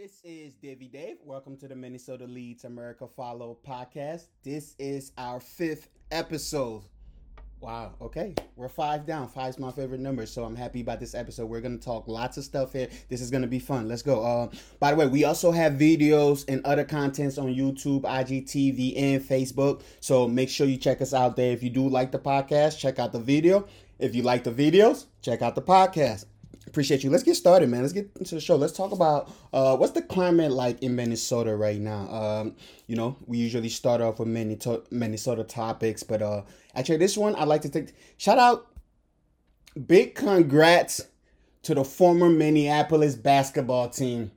This is Davy Dave. Welcome to the Minnesota Leads America Follow podcast. This is our fifth episode. Wow, okay. We're five down. Five's my favorite number, so I'm happy about this episode. We're gonna talk lots of stuff here. This is gonna be fun. Let's go. Uh, by the way, we also have videos and other contents on YouTube, IGTV, and Facebook. So make sure you check us out there. If you do like the podcast, check out the video. If you like the videos, check out the podcast. Appreciate you. Let's get started, man. Let's get into the show. Let's talk about uh, what's the climate like in Minnesota right now. Um, you know, we usually start off with Minnesota, Minnesota topics, but uh, actually, this one I'd like to take shout out. Big congrats to the former Minneapolis basketball team,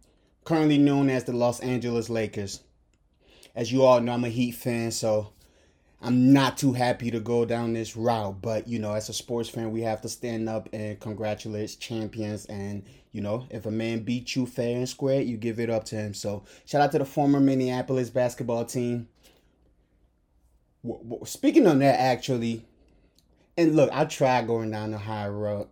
currently known as the Los Angeles Lakers. As you all know, I'm a Heat fan, so I'm not too happy to go down this route, but you know, as a sports fan, we have to stand up and congratulate champions. And you know, if a man beats you fair and square, you give it up to him. So, shout out to the former Minneapolis basketball team. Speaking on that, actually, and look, I tried going down the high road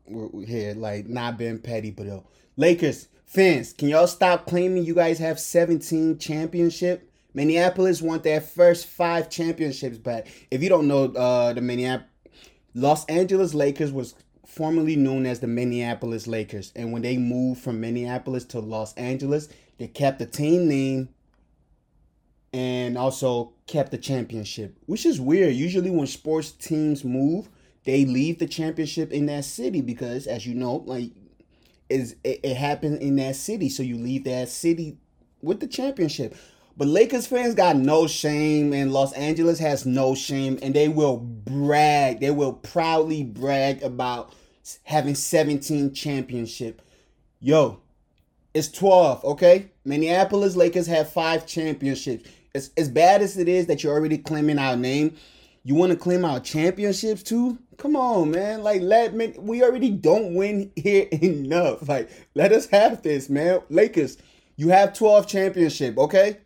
here, like not being petty, but uh, Lakers fans, can y'all stop claiming you guys have 17 championship? Minneapolis won their first five championships back. If you don't know, uh, the Minneapolis, Los Angeles Lakers was formerly known as the Minneapolis Lakers, and when they moved from Minneapolis to Los Angeles, they kept the team name and also kept the championship, which is weird. Usually, when sports teams move, they leave the championship in that city because, as you know, like is it, it happened in that city, so you leave that city with the championship. But Lakers fans got no shame, and Los Angeles has no shame, and they will brag. They will proudly brag about having 17 championship. Yo, it's 12, okay? Minneapolis Lakers have five championships. As, as bad as it is that you're already claiming our name, you want to claim our championships too? Come on, man. Like, let me, we already don't win here enough. Like, let us have this, man. Lakers, you have 12 championship, okay?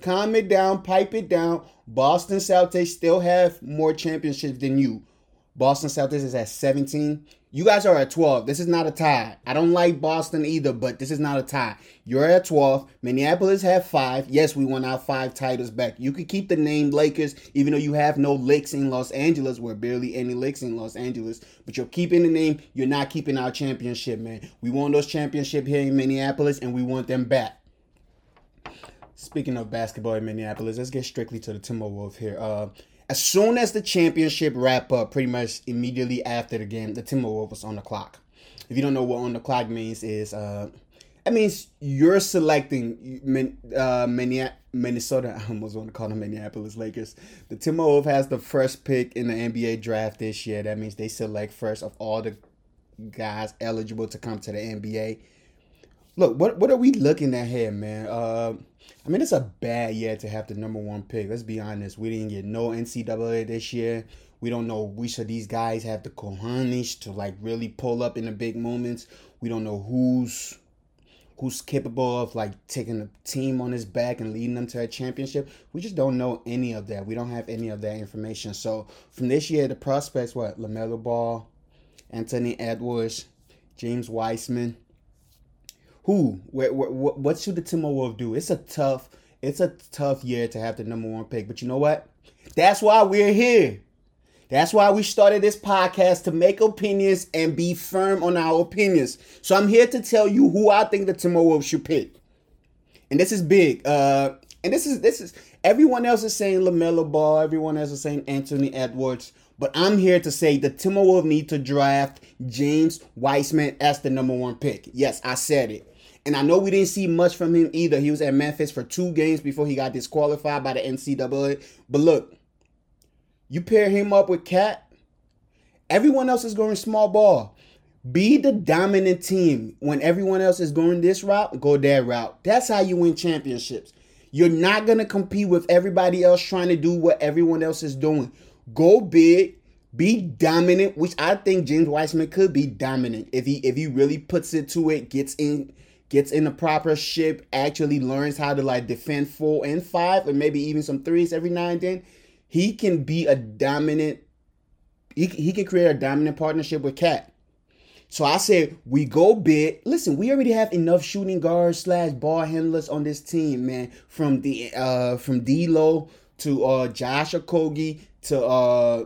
Calm it down, pipe it down. Boston Celtics still have more championships than you. Boston Celtics is at 17. You guys are at 12. This is not a tie. I don't like Boston either, but this is not a tie. You're at 12. Minneapolis have five. Yes, we won our five titles back. You could keep the name Lakers, even though you have no Lakes in Los Angeles. We're barely any Lakes in Los Angeles. But you're keeping the name. You're not keeping our championship, man. We won those championship here in Minneapolis, and we want them back. Speaking of basketball in Minneapolis, let's get strictly to the Timberwolves here. Uh, as soon as the championship wrap up, pretty much immediately after the game, the Timberwolves was on the clock. If you don't know what on the clock means, is uh, that means you're selecting uh, Minnesota. I almost want to call them Minneapolis Lakers. The Timberwolves has the first pick in the NBA draft this year. That means they select first of all the guys eligible to come to the NBA. Look, what what are we looking at here, man? Uh, I mean, it's a bad year to have the number one pick. Let's be honest. We didn't get no NCAA this year. We don't know which of these guys have the cojones to like really pull up in the big moments. We don't know who's who's capable of like taking a team on his back and leading them to a championship. We just don't know any of that. We don't have any of that information. So from this year, the prospects what LaMelo Ball, Anthony Edwards, James Wiseman who? Where, what should the Timberwolves do? It's a tough, it's a tough year to have the number one pick. But you know what? That's why we're here. That's why we started this podcast to make opinions and be firm on our opinions. So I'm here to tell you who I think the Timberwolves should pick. And this is big. Uh, and this is this is everyone else is saying LaMelo Ball, everyone else is saying Anthony Edwards. But I'm here to say the Timberwolves need to draft James Wiseman as the number one pick. Yes, I said it. And I know we didn't see much from him either. He was at Memphis for two games before he got disqualified by the NCAA. But look, you pair him up with KAT, everyone else is going small ball. Be the dominant team. When everyone else is going this route, go that route. That's how you win championships. You're not going to compete with everybody else trying to do what everyone else is doing. Go big, be dominant, which I think James Wiseman could be dominant if he if he really puts it to it, gets in gets in the proper ship, actually learns how to like defend four and five, and maybe even some threes every now and then, he can be a dominant. He, he can create a dominant partnership with KAT. So I said we go big. Listen, we already have enough shooting guards slash ball handlers on this team, man. From the uh from D'Lo to uh Josh Okogie to uh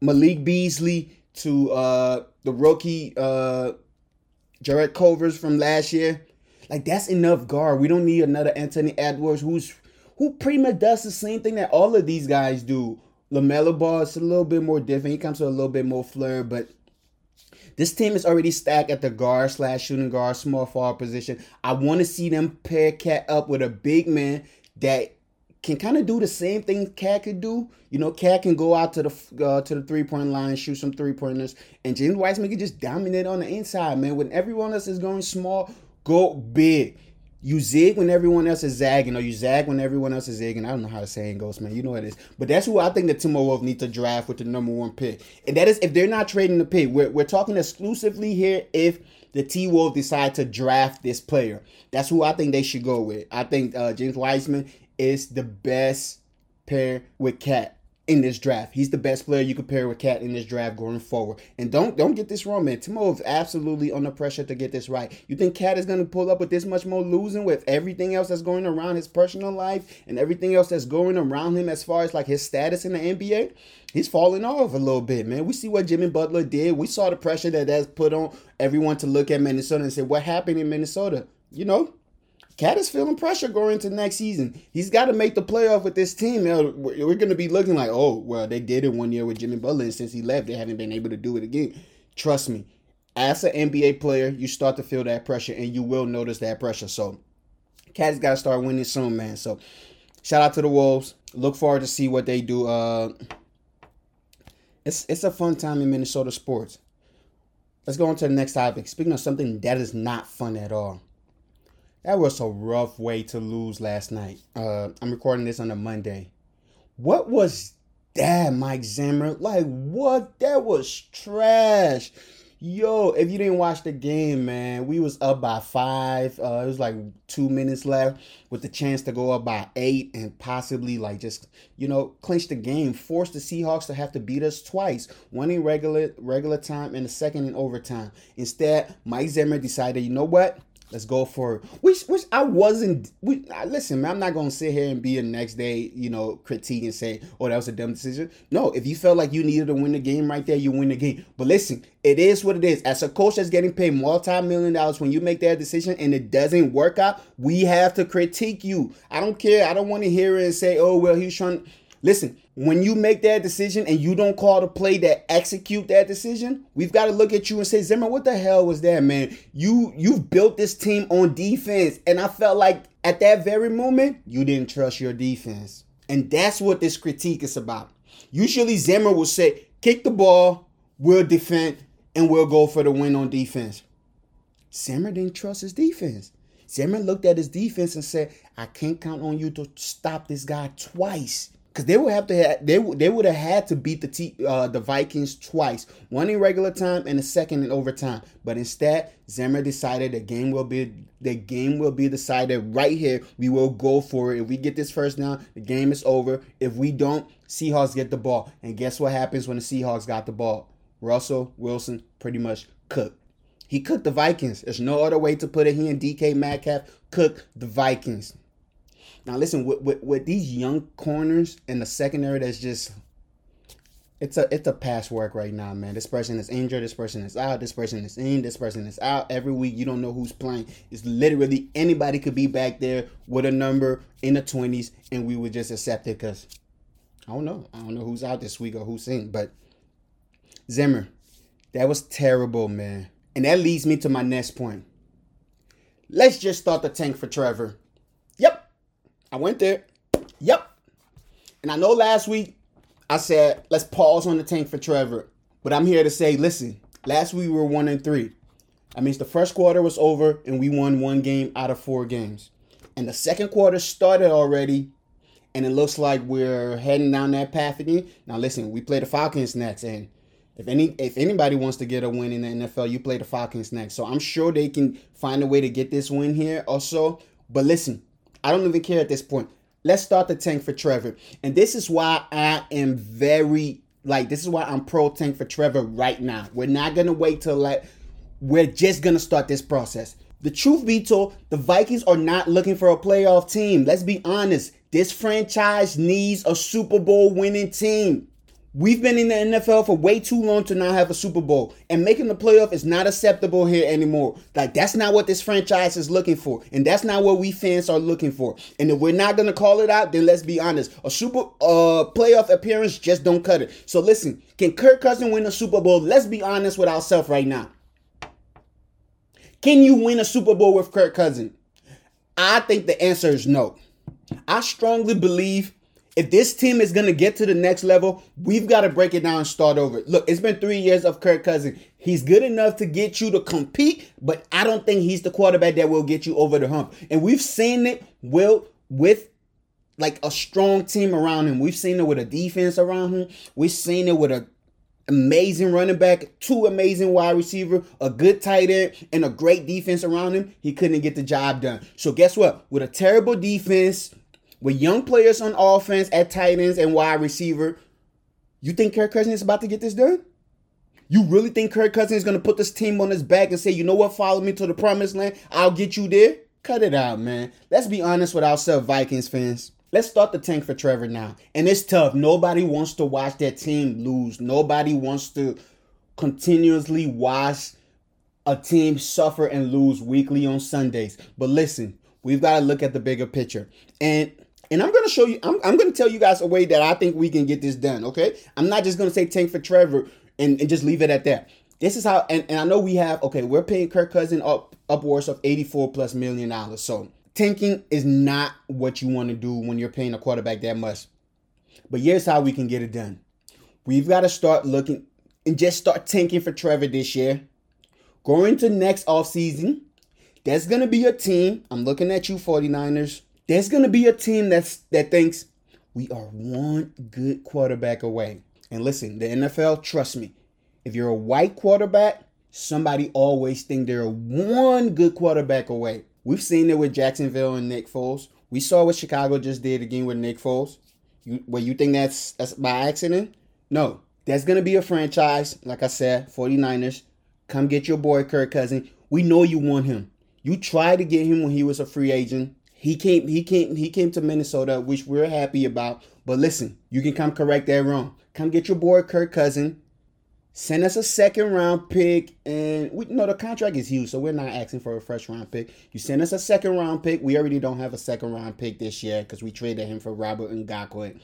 Malik Beasley to uh the rookie uh Jarrett Culvers from last year. Like that's enough guard. We don't need another Anthony Edwards who's who pretty much does the same thing that all of these guys do. LaMelo Ball is a little bit more different. He comes with a little bit more flair, but this team is already stacked at the guard slash shooting guard, small forward position. I want to see them pair KAT up with a big man that can kind of do the same thing KAT could do. You know, KAT can go out to the uh, to the three point line, shoot some three pointers, and James Wiseman can just dominate on the inside, man. When everyone else is going small, go big. You zig when everyone else is zagging, or you zag when everyone else is zigging. I don't know how the saying goes, man. You know what it is. But that's who I think the Timberwolves need to draft with the number one pick. And that is if they're not trading the pick. We're, we're talking exclusively here if the T Wolves decide to draft this player. That's who I think they should go with. I think uh, James Wiseman is the best pair with KAT in this draft. He's the best player you could pair with KAT in this draft going forward. And don't don't get this wrong, man. Timo is absolutely under pressure to get this right. You think Cat is gonna pull up with this much more losing with everything else that's going around his personal life and everything else that's going around him as far as like his status in the NBA? He's falling off a little bit, man. We see what Jimmy Butler did. We saw the pressure that that's put on everyone to look at Minnesota and say, what happened in Minnesota? You know, KAT is feeling pressure going into next season. He's got to make the playoff with this team. We're going to be looking like, oh, well, they did it one year with Jimmy Butler, and since he left, they haven't been able to do it again. Trust me, as an NBA player, you start to feel that pressure, and you will notice that pressure. So, KAT's got to start winning soon, man. So, shout out to the Wolves. Look forward to see what they do. Uh, it's it's a fun time in Minnesota sports. Let's go on to the next topic. Speaking of something that is not fun at all. That was a rough way to lose last night. Uh, I'm recording this on a Monday. What was that, Mike Zimmer? Like, what? That was trash. Yo, if you didn't watch the game, man, we was up by five. Uh, it was like two minutes left with the chance to go up by eight and possibly like just you know clinch the game, force the Seahawks to have to beat us twice, one in regular regular time and the second in overtime. Instead, Mike Zimmer decided, you know what? Let's go for. Which, which I wasn't. We, listen, man, I'm not gonna sit here and be a next day, you know, critique and say, "Oh, that was a dumb decision." No, if you felt like you needed to win the game right there, you win the game. But listen, it is what it is. As a coach that's getting paid multi-million dollars, when you make that decision and it doesn't work out, we have to critique you. I don't care. I don't want to hear it and say, "Oh, well, he's trying." Listen, when you make that decision and you don't call the play that execute that decision, we've got to look at you and say, Zimmer, what the hell was that, man? You you've built this team on defense, and I felt like at that very moment you didn't trust your defense, and that's what this critique is about. Usually, Zimmer will say, "Kick the ball, we'll defend, and we'll go for the win on defense." Zimmer didn't trust his defense. Zimmer looked at his defense and said, "I can't count on you to stop this guy twice." Because they would have to have, they they would have had to beat the T, uh, the Vikings twice, one in regular time and the second in overtime. But instead, Zimmer decided the game will be the game will be decided right here. We will go for it. If we get this first down, the game is over. If we don't, Seahawks get the ball. And guess what happens when the Seahawks got the ball? Russell Wilson pretty much cooked. He cooked the Vikings. There's no other way to put it. He and DK Metcalf cooked the Vikings. Now listen, with, with, with these young corners in the secondary, that's just it's a it's a patchwork right now, man. This person is injured, this person is out, this person is in, this person is out. Every week you don't know who's playing. It's literally anybody could be back there with a number in the twenties, and we would just accept it because I don't know. I don't know who's out this week or who's in. But Zimmer, that was terrible, man. And that leads me to my next point. Let's just start the tank for Trevor. I went there. Yep. And I know last week I said, let's pause on the tank for Trevor. But I'm here to say, listen, last week we were one and three. That means the first quarter was over and we won one game out of four games. And the second quarter started already, and it looks like we're heading down that path again. Now listen, we play the Falcons next, and if any if anybody wants to get a win in the NFL, you play the Falcons next. So I'm sure they can find a way to get this win here also. But listen, I don't even care at this point. Let's start the tank for Trevor. And this is why I am very like this is why I'm pro tank for Trevor right now. We're not gonna wait till like we're just gonna start this process. The truth be told, the Vikings are not looking for a playoff team. Let's be honest. This franchise needs a Super Bowl winning team. We've been in the NFL for way too long to not have a Super Bowl, and making the playoff is not acceptable here anymore. Like that's not what this franchise is looking for, and that's not what we fans are looking for. And if we're not gonna call it out, then let's be honest: a Super uh playoff appearance just don't cut it. So listen, can Kirk Cousins win a Super Bowl? Let's be honest with ourselves right now. Can you win a Super Bowl with Kirk Cousins? I think the answer is no. I strongly believe if this team is going to get to the next level, we've got to break it down and start over. Look, it's been three years of Kirk Cousins. He's good enough to get you to compete, but I don't think he's the quarterback that will get you over the hump. And we've seen it will with like a strong team around him. We've seen it with a defense around him. We've seen it with a amazing running back, two amazing wide receiver, a good tight end, and a great defense around him. He couldn't get the job done. So guess what? With a terrible defense with young players on offense at tight ends and wide receiver, you think Kirk Cousins is about to get this done? You really think Kirk Cousins is going to put this team on his back and say, you know what, follow me to the promised land? I'll get you there? Cut it out, man. Let's be honest with ourselves, Vikings fans. Let's start the tank for Trevor now. And it's tough. Nobody wants to watch their team lose. Nobody wants to continuously watch a team suffer and lose weekly on Sundays. But listen, we've got to look at the bigger picture. And and I'm gonna show you, I'm, I'm gonna tell you guys a way that I think we can get this done, okay? I'm not just gonna say tank for Trevor and, and just leave it at that. This is how, and, and I know we have, okay, we're paying Kirk Cousin up upwards of 84 plus million dollars. So tanking is not what you want to do when you're paying a quarterback that much. But here's how we can get it done. We've got to start looking and just start tanking for Trevor this year. Going to next offseason, that's going to be your team. I'm looking at you, 49ers there's going to be a team that's that thinks we are one good quarterback away. And listen, the NFL, trust me, if you're a white quarterback, somebody always think they're one good quarterback away. We've seen it with Jacksonville and Nick Foles. We saw what Chicago just did again with Nick Foles. You, well, you think that's that's by accident? No. There's gonna be a franchise, like I said, 49ers. Come get your boy Kirk Cousin. We know you want him. You tried to get him when he was a free agent. He came, he came, he came to Minnesota, which we're happy about. But listen, you can come correct that wrong. Come get your boy Kirk Cousin. Send us a second round pick, and we know the contract is huge, so we're not asking for a first round pick. You send us a second round pick. We already don't have a second round pick this year because we traded him for Robert Ngakoue,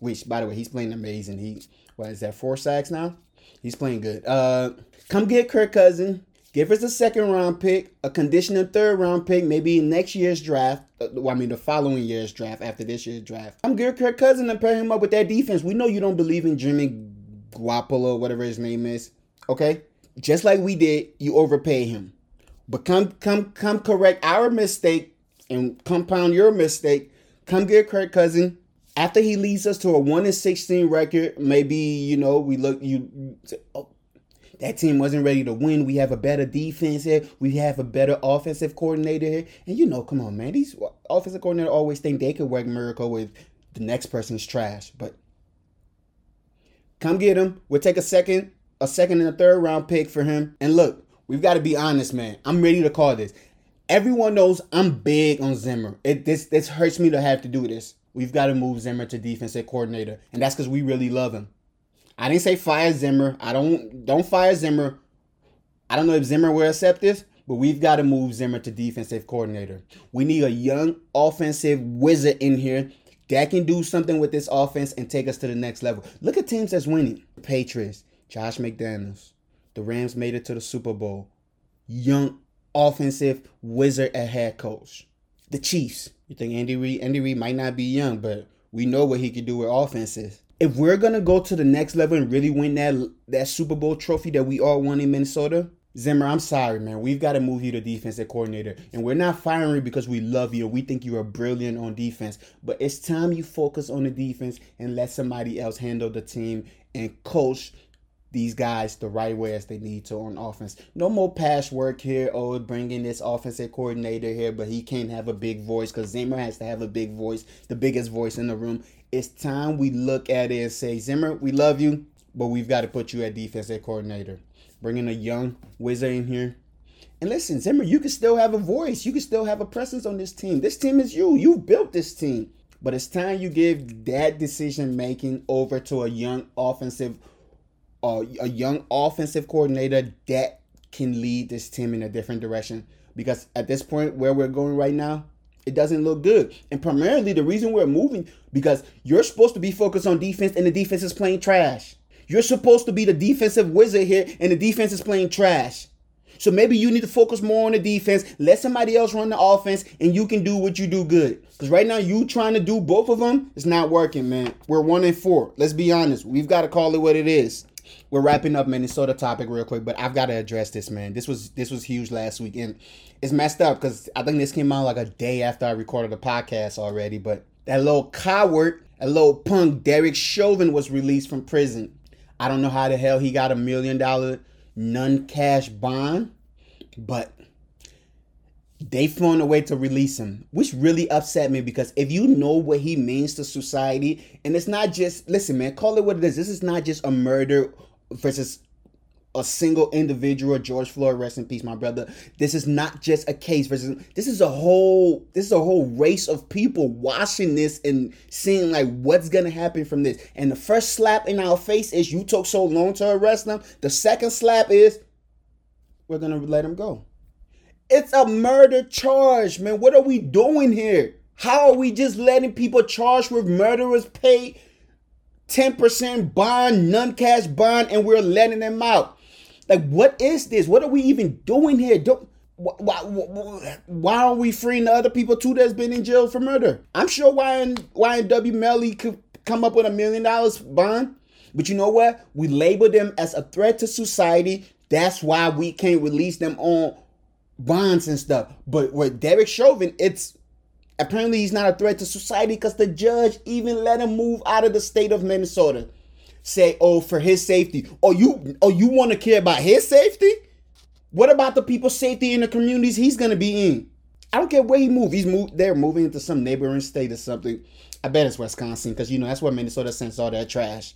which, by the way, he's playing amazing. He what is that four sacks now? He's playing good. Uh, come get Kirk Cousin. Give us a second round pick, a conditional third round pick, maybe next year's draft. Uh, well, I mean, the following year's draft after this year's draft. I'm good, Kirk Cousin, and pair him up with that defense. We know you don't believe in Jimmy Garoppolo, whatever his name is. Okay, just like we did, you overpay him. But come, come, come, correct our mistake and compound your mistake. Come get Kirk Cousin after he leads us to a one and sixteen record. Maybe you know we look you. Oh, that team wasn't ready to win. We have a better defense here. We have a better offensive coordinator here. And you know, come on, man. These offensive coordinators always think they could work miracle with the next person's trash. But come get him. We'll take a second, a second and a third round pick for him. And look, we've got to be honest, man. I'm ready to call this. Everyone knows I'm big on Zimmer. It this this hurts me to have to do this. We've got to move Zimmer to defensive coordinator, and that's because we really love him. I didn't say fire Zimmer. I don't don't fire Zimmer. I don't know if Zimmer will accept this, but we've got to move Zimmer to defensive coordinator. We need a young offensive wizard in here that can do something with this offense and take us to the next level. Look at teams that's winning. Patriots, Josh McDaniels. The Rams made it to the Super Bowl. Young offensive wizard at head coach. The Chiefs. You think Andy Reid? Andy Reid might not be young, but we know what he can do with offenses if we're gonna go to the next level and really win that that Super Bowl trophy that we all won in Minnesota, Zimmer, I'm sorry, man. We've got to move you to defensive coordinator. And we're not firing you because we love you. We think you are brilliant on defense. But it's time you focus on the defense and let somebody else handle the team and coach these guys the right way as they need to on offense. No more patchwork here. Oh, bringing this offensive coordinator here, but he can't have a big voice because Zimmer has to have a big voice, the biggest voice in the room. It's time we look at it and say, Zimmer, we love you, but we've got to put you at defensive coordinator. Bringing a young wizard in here. And listen, Zimmer, you can still have a voice. You can still have a presence on this team. This team is you. You built this team. But it's time you give that decision making over to a young offensive, uh, a young offensive coordinator that can lead this team in a different direction. Because at this point where we're going right now, it doesn't look good. And primarily the reason we're moving because you're supposed to be focused on defense and the defense is playing trash. You're supposed to be the defensive wizard here and the defense is playing trash. So maybe you need to focus more on the defense, let somebody else run the offense, and you can do what you do good. Because right now, you trying to do both of them, it's not working, man. We're one and four. Let's be honest. We've got to call it what it is. We're wrapping up Minnesota topic real quick, but I've got to address this, man. This was this was huge last week, and it's messed up because I think this came out like a day after I recorded the podcast already. But that little coward, a little punk, Derek Chauvin was released from prison. I don't know how the hell he got a million dollar non-cash bond, but they found a way to release him, which really upset me because if you know what he means to society, and it's not just listen, man, call it what it is. This is not just a murder versus a single individual, George Floyd, rest in peace, my brother. This is not just a case versus this is a whole this is a whole race of people watching this and seeing like what's gonna happen from this. And the first slap in our face is you took so long to arrest them. The second slap is we're gonna let him go. It's a murder charge, man. What are we doing here? How are we just letting people charged with murderers pay 10% bond, non cash bond, and we're letting them out? Like, what is this? What are we even doing here? Don't. Why, why, why are we freeing the other people too that's been in jail for murder? I'm sure YNW Melly could come up with a million dollars bond. But you know what? We label them as a threat to society. That's why we can't release them on bonds and stuff. But with Derek Chauvin, it's apparently he's not a threat to society because the judge even let him move out of the state of Minnesota. Say, oh, for his safety. Oh, you oh you want to care about his safety? What about the people's safety in the communities he's gonna be in? I don't care where he moved. He's moved. They're moving into some neighboring state or something. I bet it's Wisconsin because you know that's where Minnesota sends all that trash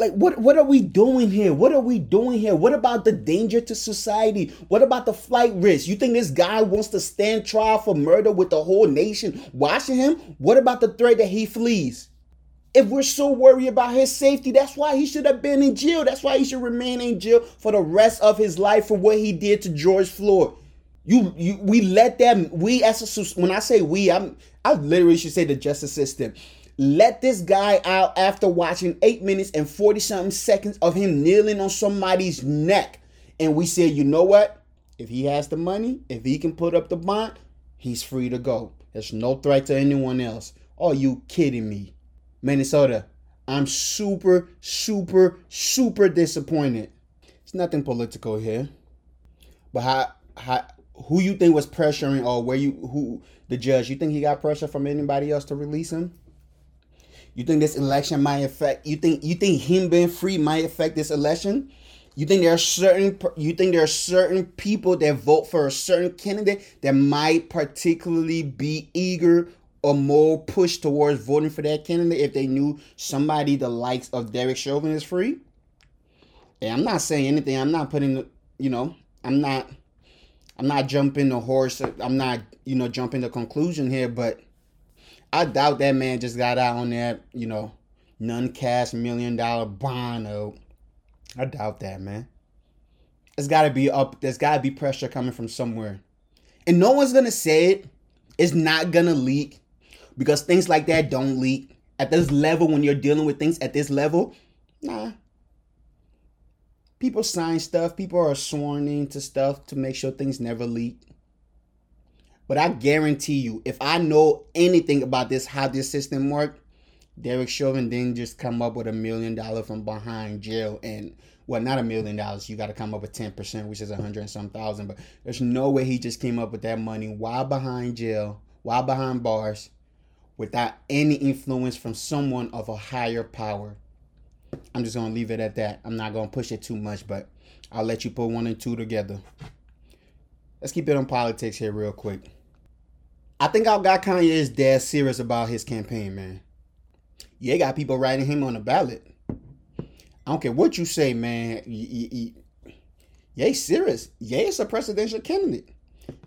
like what what are we doing here? What are we doing here? What about the danger to society? What about the flight risk? You think this guy wants to stand trial for murder with the whole nation watching him? What about the threat that he flees? If we're so worried about his safety that's why he should have been in jail. That's why he should remain in jail for the rest of his life for what he did to george floyd. You, you we let them we as a when i say we i'm i literally should say the justice system let this guy out after watching eight minutes and 40 something seconds of him kneeling on somebody's neck. And we said, you know what? If he has the money, if he can put up the bond, he's free to go. There's no threat to anyone else. Are you kidding me? Minnesota, I'm super, super, super disappointed. It's nothing political here. But how, how, who you think was pressuring or where you, who, the judge, you think he got pressure from anybody else to release him? You think this election might affect? You think you think him being free might affect this election? You think there are certain you think there are certain people that vote for a certain candidate that might particularly be eager or more pushed towards voting for that candidate if they knew somebody the likes of Derek Chauvin is free? And I'm not saying anything. I'm not putting you know, I'm not I'm not jumping the horse. I'm not, you know, jumping the conclusion here, but I doubt that man just got out on that, you know, non-cash million dollar bond. Note. I doubt that, man. There's got to be up. There's got to be pressure coming from somewhere, and no one's gonna say it. It's not gonna leak because things like that don't leak at this level. When you're dealing with things at this level, nah. People sign stuff. People are sworn into stuff to make sure things never leak. But I guarantee you, if I know anything about this, how this system worked, Derek Chauvin didn't just come up with a million dollar from behind jail and well, not a million dollars. You got to come up with ten percent, which is a hundred and some thousand. But there's no way he just came up with that money while behind jail, while behind bars, without any influence from someone of a higher power. I'm just gonna leave it at that. I'm not gonna push it too much, but I'll let you put one and two together. Let's keep it on politics here, real quick. I think our guy Kanye is dead serious about his campaign, man. Yeah, got people writing him on the ballot. I don't care what you say, man. Yay, serious. Yeah, it's a presidential candidate.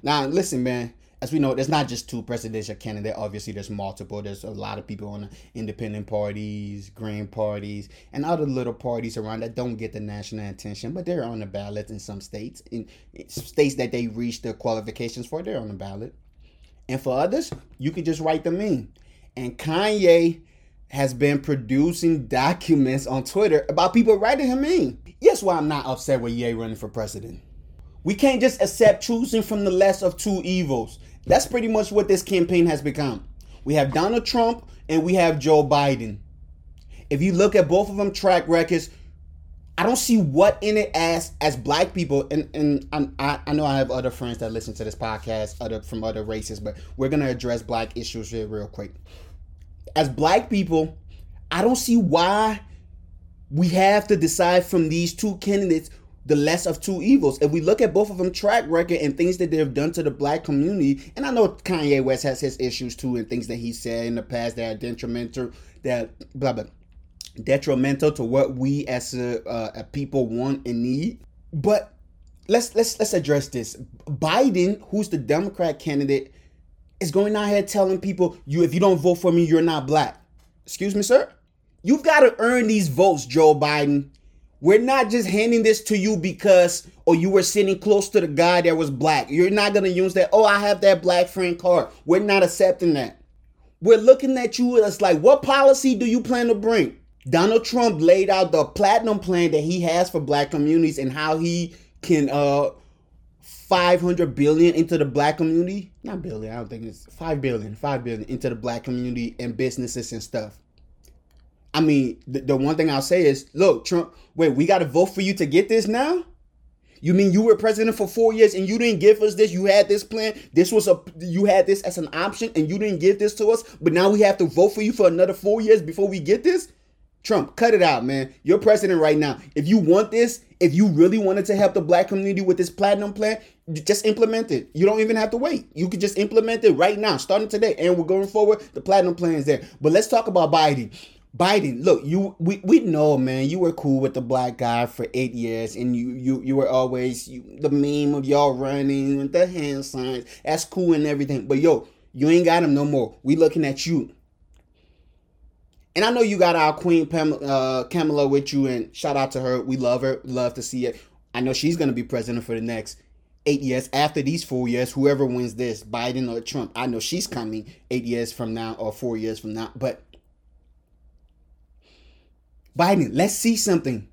Now, listen, man. As we know, there's not just two presidential candidates. Obviously, there's multiple. There's a lot of people on the independent parties, green parties, and other little parties around that don't get the national attention, but they're on the ballot in some states. In states that they reach the qualifications for, they're on the ballot. And for others, you can just write them in. And Kanye has been producing documents on Twitter about people writing him in. Yes, why I'm not upset with Ye running for president. We can't just accept choosing from the less of two evils. That's pretty much what this campaign has become. We have Donald Trump and we have Joe Biden. If you look at both of them track records, I don't see what in it as as black people, and and I, I know I have other friends that listen to this podcast, other from other races, but we're gonna address black issues here real quick. As black people, I don't see why we have to decide from these two candidates the less of two evils. If we look at both of them track record and things that they've done to the black community, and I know Kanye West has his issues too and things that he said in the past that are detrimental, that blah blah detrimental to what we as a, uh, a people want and need. But let's let's let's address this. Biden, who's the Democrat candidate, is going out here telling people, "You, if you don't vote for me, you're not black." Excuse me, sir. You've got to earn these votes, Joe Biden. We're not just handing this to you because, or you were sitting close to the guy that was black. You're not gonna use that. Oh, I have that black friend card. We're not accepting that. We're looking at you as like, what policy do you plan to bring? Donald Trump laid out the platinum plan that he has for black communities and how he can uh 500 billion into the black community. Not billion, I don't think it's 5 billion, 5 billion into the black community and businesses and stuff. I mean, the, the one thing I'll say is, look, Trump, wait, we got to vote for you to get this now? You mean you were president for four years and you didn't give us this? You had this plan. This was a you had this as an option and you didn't give this to us. But now we have to vote for you for another four years before we get this. Trump, cut it out, man. You're president right now. If you want this, if you really wanted to help the black community with this platinum plan, just implement it. You don't even have to wait. You could just implement it right now, starting today. And we're going forward. The platinum plan is there. But let's talk about Biden. Biden, look, you we, we know, man, you were cool with the black guy for eight years, and you you you were always you, the meme of y'all running with the hand signs. That's cool and everything. But yo, you ain't got him no more. We looking at you. And I know you got our queen Pamela, uh, with you, and shout out to her. We love her. Love to see it. I know she's gonna be president for the next eight years. After these four years, whoever wins this, Biden or Trump, I know she's coming eight years from now or four years from now. But Biden, let's see something.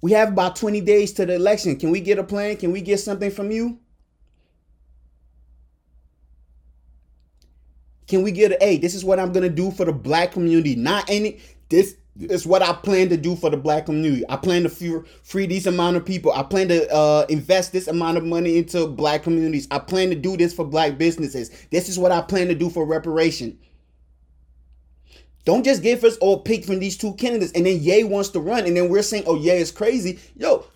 We have about 20 days to the election. Can we get a plan? Can we get something from you? Can we get a hey, this is what I'm gonna do for the black community? Not any this is what I plan to do for the black community. I plan to free, free these amount of people. I plan to uh, invest this amount of money into black communities. I plan to do this for black businesses. This is what I plan to do for reparation. Don't just give us all pick from these two candidates and then Ye wants to run and then we're saying, oh, Ye is crazy. Yo,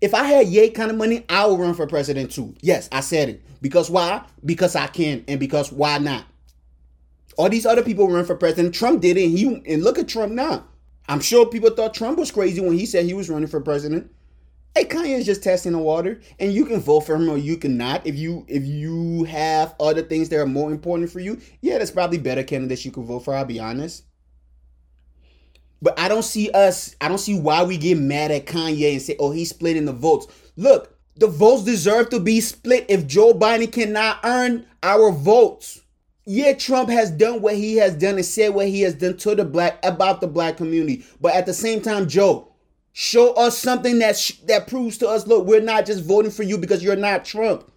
if I had Ye kind of money, I would run for president too. Yes, I said it. Because why? Because I can and because why not? All these other people run for president. Trump did it, and he and look at Trump now. I'm sure people thought Trump was crazy when he said he was running for president. Hey, Kanye is just testing the water, and you can vote for him or you cannot. If you if you have other things that are more important for you, yeah, that's probably better candidates you can vote for. I'll be honest. But I don't see us. I don't see why we get mad at Kanye and say, "Oh, he's splitting the votes." Look, the votes deserve to be split if Joe Biden cannot earn our votes yeah, Trump has done what he has done and said what he has done to the black about the black community. But at the same time, Joe, show us something that sh- that proves to us, look, we're not just voting for you because you're not Trump.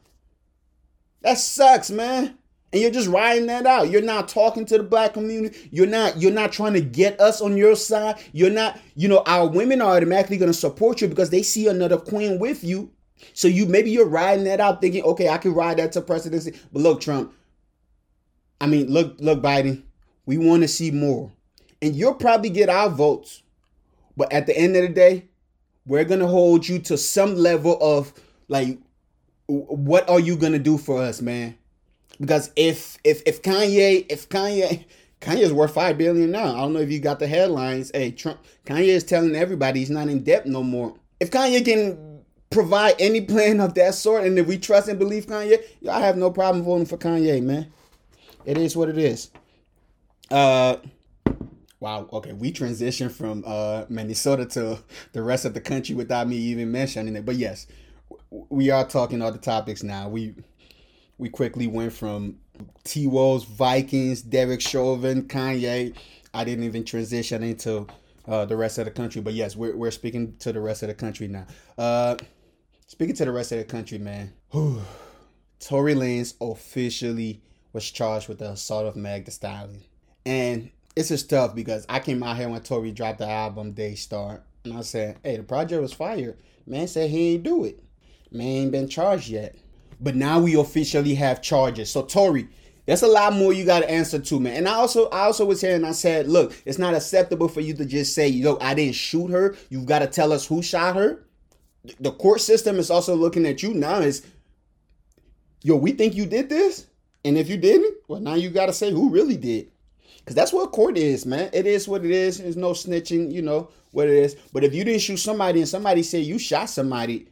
That sucks, man. And you're just riding that out. You're not talking to the black community. You're not you're not trying to get us on your side. You're not, you know, our women are automatically going to support you because they see another queen with you. So you maybe you're riding that out thinking, "Okay, I can ride that to presidency." But look, Trump, I mean, look, look, Biden, we want to see more. And you'll probably get our votes. But at the end of the day, we're to hold you to some level of like, what are you to do for us, man? Because if, if, if Kanye, if Kanye, Kanye is worth five billion now. I don't know if you got the headlines. Hey, Trump, Kanye is telling everybody he's not in debt no more. If Kanye can provide any plan of that sort, and if we trust and believe Kanye, I have no problem voting for Kanye, man. It is what it is. Uh, wow. Okay, we transitioned from uh Minnesota to the rest of the country without me even mentioning it. But yes, we are talking all the topics now. We we quickly went from T Wolves, Vikings, Derek Chauvin, Kanye. I didn't even transition into uh, the rest of the country, but yes, we're we're speaking to the rest of the country now. Uh, speaking to the rest of the country, man. Whew. Tory Lanez officially was charged with the assault of Meg Thee Stallion, and it's just tough because I came out here when Tory dropped the album Daystar, and I said, "Hey, the project was fired." Man said he ain't do it. Man ain't been charged yet. But now we officially have charges. So Tory, that's a lot more you got to answer to, man. And I also, I also was here and I said, look, it's not acceptable for you to just say, yo, I didn't shoot her. You've got to tell us who shot her. The court system is also looking at you now. Is yo, we think you did this, and if you didn't, well, now you got to say who really did. Cause that's what court is, man. It is what it is. There's no snitching, you know what it is. But if you didn't shoot somebody and somebody said you shot somebody,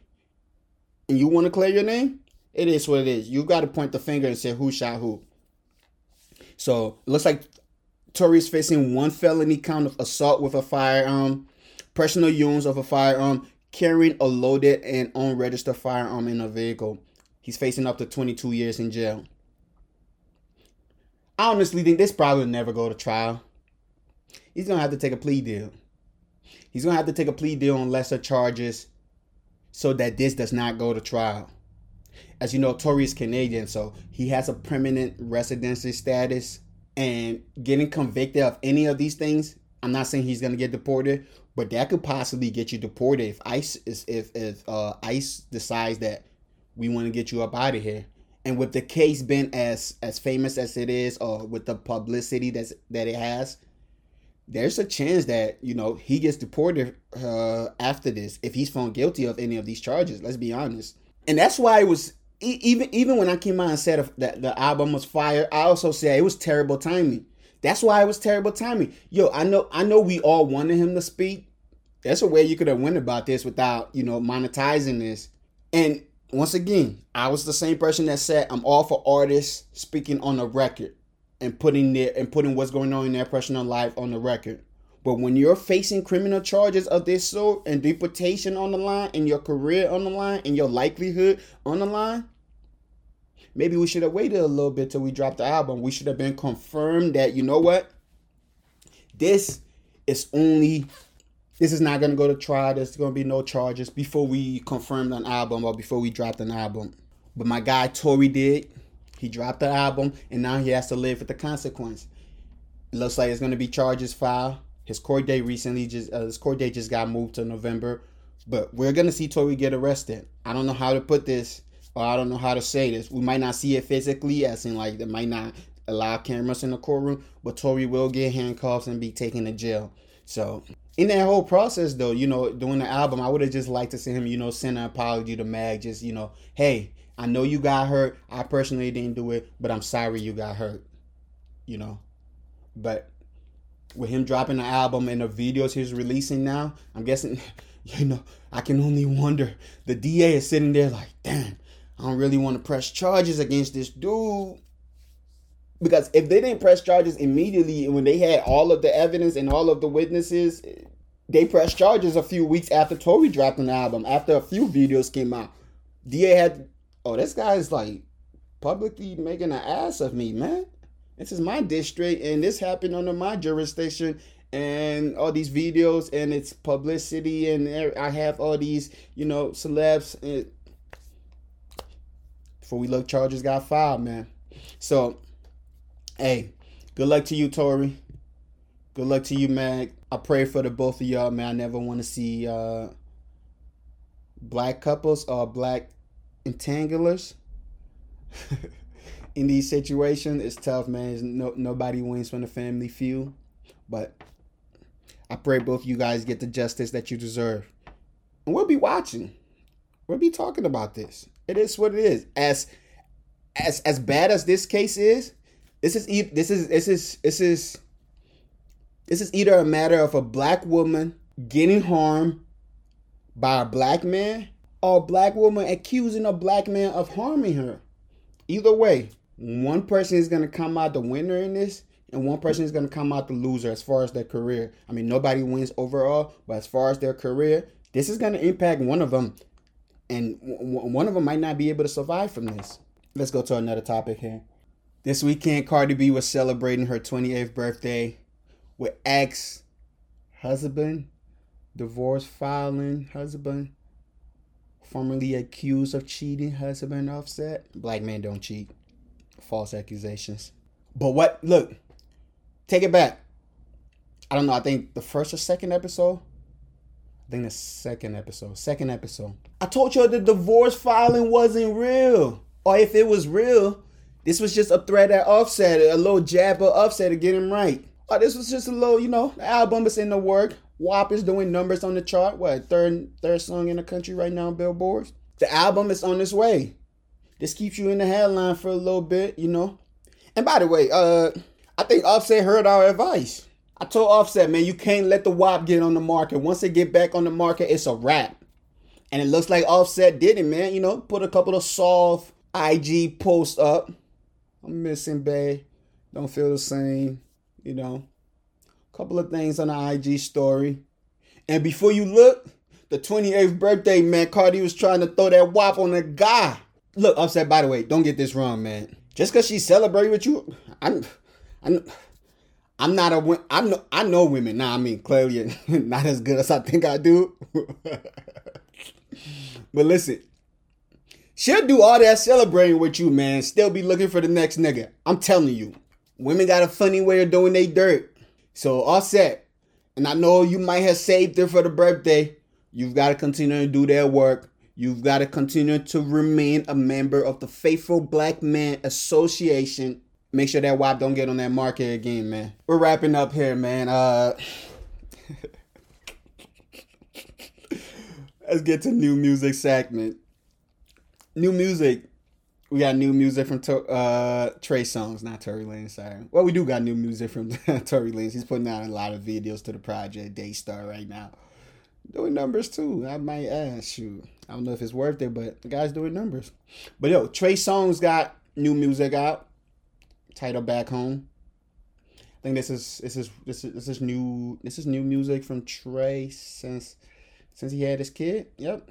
and you want to clear your name, it is what it is. You got to point the finger and say who shot who. So it looks like Tory's facing one felony count of assault with a firearm, personal use of a firearm, carrying a loaded and unregistered firearm in a vehicle. He's facing up to 22 years in jail. I honestly think this probably will never go to trial. He's gonna have to take a plea deal. He's gonna have to take a plea deal on lesser charges so that this does not go to trial. As you know, Tory is Canadian, so he has a permanent residency status. And getting convicted of any of these things, I'm not saying he's gonna get deported, but that could possibly get you deported if ICE is if if uh, ICE decides that we want to get you up out of here. And with the case being as as famous as it is, or with the publicity that's that it has, there's a chance that you know he gets deported uh, after this if he's found guilty of any of these charges. Let's be honest, and that's why it was even even when I came out and said that the album was fire, I also said it was terrible timing. That's why it was terrible timing. Yo, I know I know we all wanted him to speak. That's a way you could have went about this without, you know, monetizing this. And once again, I was the same person that said I'm all for artists speaking on the record and putting their and putting what's going on in their personal life on the record. But when you're facing criminal charges of this sort and deportation on the line and your career on the line and your likelihood on the line, maybe we should have waited a little bit till we dropped the album. We should have been confirmed that you know what? This is only this is not gonna go to trial. There's gonna be no charges before we confirmed an album or before we dropped an album. But my guy Tory did. He dropped the album and now he has to live with the consequence. It looks like it's gonna be charges filed. His court date recently just uh, his court date just got moved to November. But we're gonna see Tory get arrested. I don't know how to put this, or I don't know how to say this. We might not see it physically, as in like they might not allow cameras in the courtroom, but Tory will get handcuffs and be taken to jail. So in that whole process though, you know, doing the album, I would have just liked to see him, you know, send an apology to Mag, just, you know, hey, I know you got hurt. I personally didn't do it, but I'm sorry you got hurt. You know. But with him dropping the album and the videos he's releasing now, I'm guessing, you know, I can only wonder. The DA is sitting there like, damn, I don't really want to press charges against this dude. Because if they didn't press charges immediately when they had all of the evidence and all of the witnesses, they pressed charges a few weeks after Tory dropped an album, after a few videos came out. DA had, oh, this guy's like publicly making an ass of me, man. This is my district, and this happened under my jurisdiction, and all these videos, and it's publicity, and I have all these, you know, celebs. And before we look, charges got filed, man. So, hey, good luck to you, Tory. Good luck to you, Meg. I pray for the both of y'all, man. I never want to see uh, black couples or black entanglers. in these situations, it's tough, man. no, nobody wins from the family feud. But I pray both you guys get the justice that you deserve. And we'll be watching. We'll be talking about this. It is what it is. As as as bad as this case is, this is this is this is this is This is either a matter of a black woman getting harmed by a black man or a black woman accusing a black man of harming her. Either way, one person is going to come out the winner in this and one person is going to come out the loser as far as their career. I mean, nobody wins overall, but as far as their career, this is going to impact one of them. And one of them might not be able to survive from this. Let's go to another topic here. This weekend, Cardi B was celebrating her 28th birthday with ex husband, divorce filing husband, formerly accused of cheating husband Offset. Black men don't cheat. False accusations. But what? Look, take it back. I don't know. I think the first or second episode. I think the second episode. Second episode. I told you the divorce filing wasn't real. Or if it was real, this was just a threat at Offset, a little jab of Offset to get him right. Oh, this was just a little, you know, the album is in the work. WAP is doing numbers on the chart. What third third song in the country right now on Billboard. The album is on its way. This keeps you in the headline for a little bit, you know. And by the way, uh, I think Offset heard our advice. I told Offset, man, you can't let the WAP get on the market. Once it get back on the market, it's a wrap. And it looks like Offset did it, man. You know, put a couple of soft IG posts up. I'm missing Bay. Don't feel the same. You know, a couple of things on the IG story. And before you look, the 28th birthday, man, Cardi was trying to throw that WAP on a guy. Look, Offset, by the way, don't get this wrong, man. Just because she celebrated with you, I'm, I'm, I'm not a, I know, I know women. Now, nah, I mean, clearly not as good as I think I do. but listen, she'll do all that celebrating with you, man. Still be looking for the next nigga. I'm telling you, women got a funny way of doing they dirt. So Offset. and I know you might have saved her for the birthday. You've got to continue to do that work. You've got to continue to remain a member of the Faithful Black Man Association. Make sure that WAP don't get on that market again, man. We're wrapping up here, man. Uh Let's get to new music segment. New music. We got new music from uh, Trey Songz, not Tory Lanez. Sorry. Well, we do got new music from Tory Lanez. He's putting out a lot of videos to the project Daystar right now doing numbers too. I might ask you. I don't know if it's worth it, but the guy's doing numbers. But yo, Trey Songz got new music out. Title Back Home. I think this is this is this is this is new this is new music from Trey since since he had his kid. Yep.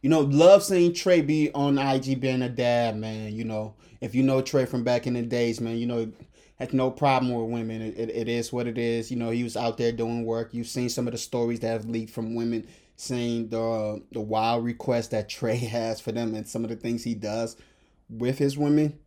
You know, love seeing Trey be on IG being a dad, man. You know, if you know Trey from back in the days, man, you know has no problem with women. It, it, it is what it is. You know, he was out there doing work. You've seen some of the stories that have leaked from women saying the the wild request that Trey has for them and some of the things he does with his women.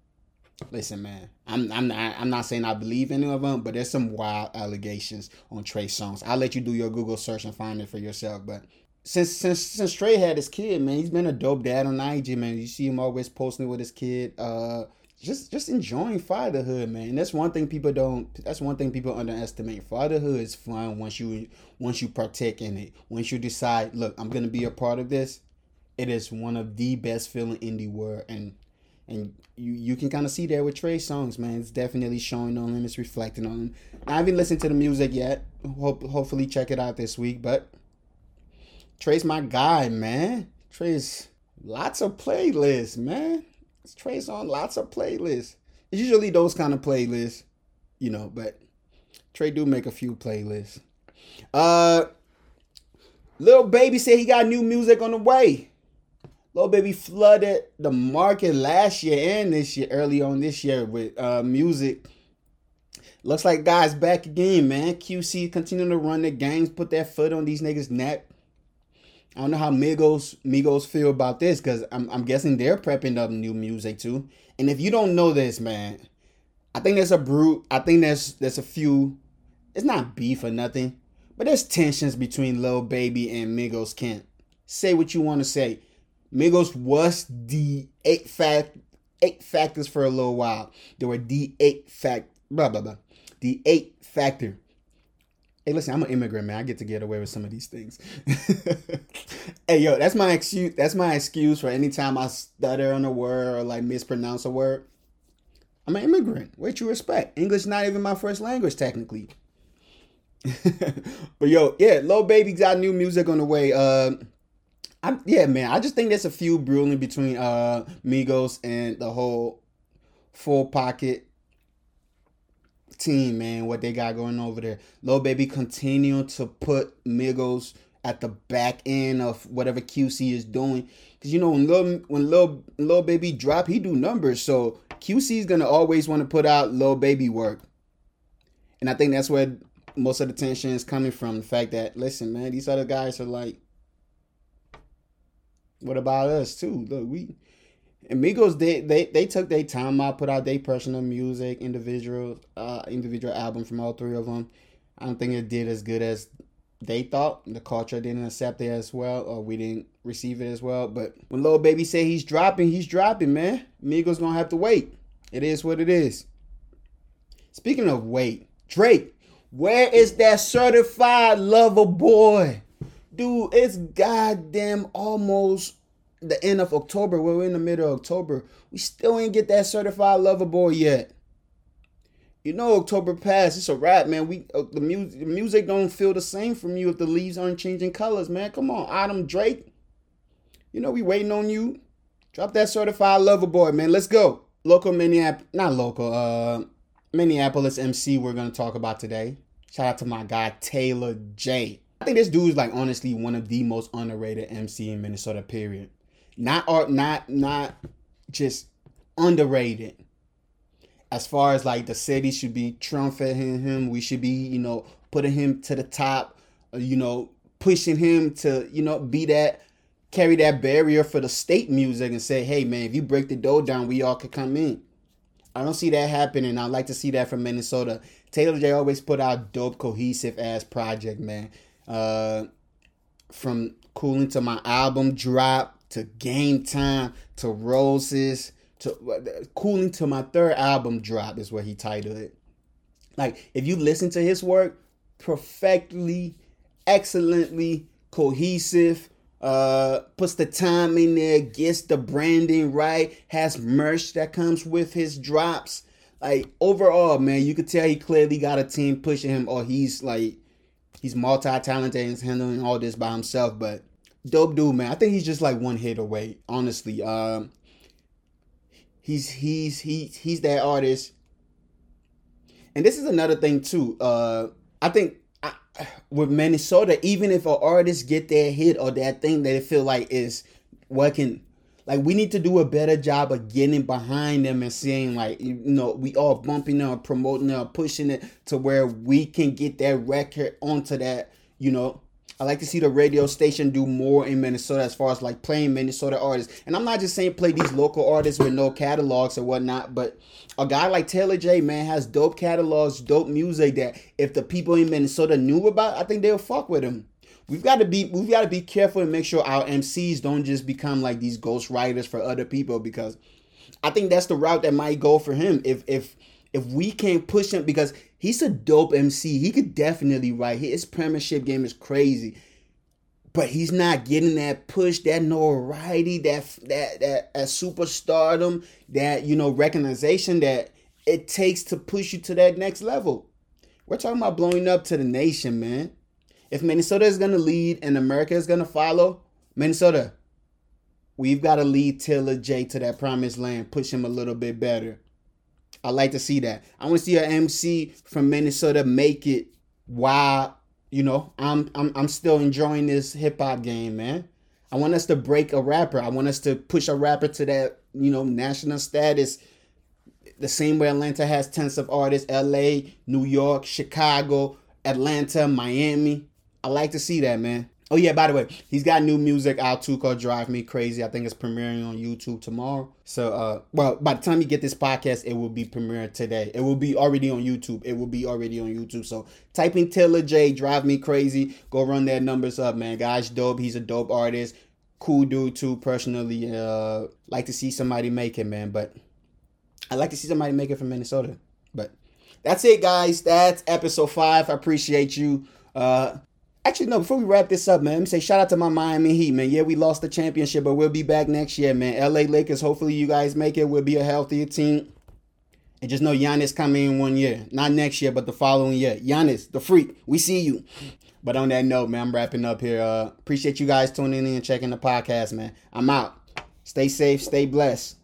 Listen, man, I'm I'm not I'm not saying I believe any of them, but there's some wild allegations on Trey Songz. I'll let you do your Google search and find it for yourself. But since since since Trey had his kid, man, he's been a dope dad on IG, man. You see him always posting with his kid. Uh, just just enjoying fatherhood, man. That's one thing people don't. That's one thing people underestimate. Fatherhood is fun once you once you partake in it. Once you decide, look, I'm gonna be a part of this. It is one of the best feeling in the world, and and you you can kind of see that with Trey Songz, man. It's definitely showing on him. It's reflecting on him. I haven't listened to the music yet. Hope hopefully check it out this week. But Trey's my guy, man. Trey's lots of playlists, man. Trey's on lots of playlists. It's usually those kind of playlists, you know, but Trey do make a few playlists. Uh Lil Baby said he got new music on the way. Lil Baby flooded the market last year and this year, early on this year with uh music. Looks like guys back again, man. QC continuing to run the games, put their foot on these niggas' neck. I don't know how Migos Migos feel about this because I'm, I'm guessing they're prepping up new music too. And if you don't know this, man, I think there's a brute. I think there's there's a few. It's not beef or nothing, but there's tensions between Lil Baby and Migos Kent. Say what you want to say. Migos was the eight fact eight factors for a little while. There were the eight fact blah blah blah. The eight factor Hey, listen, I'm an immigrant, man. I get to get away with some of these things. hey, yo, that's my excuse. That's my excuse for anytime I stutter on a word or like mispronounce a word. I'm an immigrant. What you expect? English not even my first language, technically. but yo, yeah, Lil Baby got new music on the way. Uh, I'm, yeah, man. I just think there's a few brewing between uh Migos and the whole full pocket team, man. What they got going over there. Lil Baby continue to put Migos at the back end of whatever QC is doing. Cause you know when Lil when Lil Lil Baby drop, he do numbers. So QC is gonna always want to put out Lil Baby work. And I think that's where most of the tension is coming from. The fact that listen, man, these other guys are like, what about us too? Look, we Amigos they they they took their time out, put out their personal music, individual uh individual album from all three of them. I don't think it did as good as they thought the culture didn't accept it as well, or we didn't receive it as well. But when Lil Baby say he's dropping, he's dropping, man. Migos gonna have to wait. It is what it is. Speaking of wait, Drake, where is that certified lover boy? Dude, it's goddamn almost the end of October. We're in the middle of October. We still ain't get that certified lover boy yet. You know, October passed. It's a wrap, man. We uh, the music, the music don't feel the same from you if the leaves aren't changing colors, man. Come on, Adam Drake. You know we waiting on you. Drop that certified lover boy, man. Let's go. Local Minneapolis, not local. Uh, Minneapolis MC. We're gonna talk about today. Shout out to my guy Taylor J. Think this dude is like honestly one of the most underrated MC in Minnesota. Period. Not art, not not just underrated as far as like the city should be trumpeting him, we should be, you know, putting him to the top, uh, you know, pushing him to, you know, be that carry that barrier for the state music and say, hey man, if you break the door down, we all could come in. I don't see that happening. I'd like to see that from Minnesota. Taylor J always put out dope, cohesive ass project, man. Uh, from cooling to my album drop to game time to roses to cooling to my third album drop is what he titled it. Like if you listen to his work, perfectly, excellently cohesive, uh puts the time in there, gets the branding right, has merch that comes with his drops. Like overall, man, you could tell he clearly got a team pushing him, or he's like he's multi-talented and he's handling all this by himself. But dope dude, man. I think he's just like one hit away, honestly. Um, He's he's he's he's that artist. And this is another thing too. Uh, I think I, with Minnesota, even if an artist get their hit or that thing that they feel like is working, like we need to do a better job of getting behind them and saying like you know we all bumping them, promoting them, pushing it to where we can get that record onto that you know I like to see the radio station do more in Minnesota as far as like playing Minnesota artists. And I'm not just saying play these local artists with no catalogs or whatnot, but a guy like Taylor J, man, has dope catalogs, dope music that if the people in Minnesota knew about, I think they'll fuck with him. We've got to be we've got to be careful and make sure our MCs don't just become like these ghost writers for other people because I think that's the route that might go for him. If if if we can't push him because he's a dope MC. He could definitely write. His premiership game is crazy. But he's not getting that push, that notoriety, that that that, that superstardom, that you know recognition that it takes to push you to that next level. We're talking about blowing up to the nation, man. If Minnesota is gonna lead and America is gonna follow, Minnesota, we've got to lead Taylor J to that promised land, push him a little bit better. I like to see that. I want to see an MC from Minnesota make it while you know I'm I'm I'm still enjoying this hip hop game, man. I want us to break a rapper. I want us to push a rapper to that you know national status. The same way Atlanta has tons of artists, L.A., New York, Chicago, Atlanta, Miami. I like to see that, man. Oh yeah, by the way, he's got new music out too called Drive Me Crazy. I think it's premiering on YouTube tomorrow. So uh well by the time you get this podcast, it will be premiering today. It will be already on YouTube. It will be already on YouTube. So type in Taylor J, Drive Me Crazy. Go run their numbers up, man. Guy's dope. He's a dope artist. Cool dude too, personally. Uh like to see somebody make it, man. But I like to see somebody make it from Minnesota. But that's it, guys. That's episode five. I appreciate you. Uh Actually, no, before we wrap this up, man, let me say shout out to my Miami Heat, man. Yeah, we lost the championship, but we'll be back next year, man. LA Lakers, hopefully you guys make it. We'll be a healthier team. And just know Giannis coming in one year. Not next year, but the following year. Giannis, the freak. We see you. But on that note, man, I'm wrapping up here. Uh, appreciate you guys tuning in and checking the podcast, man. I'm out. Stay safe, stay blessed.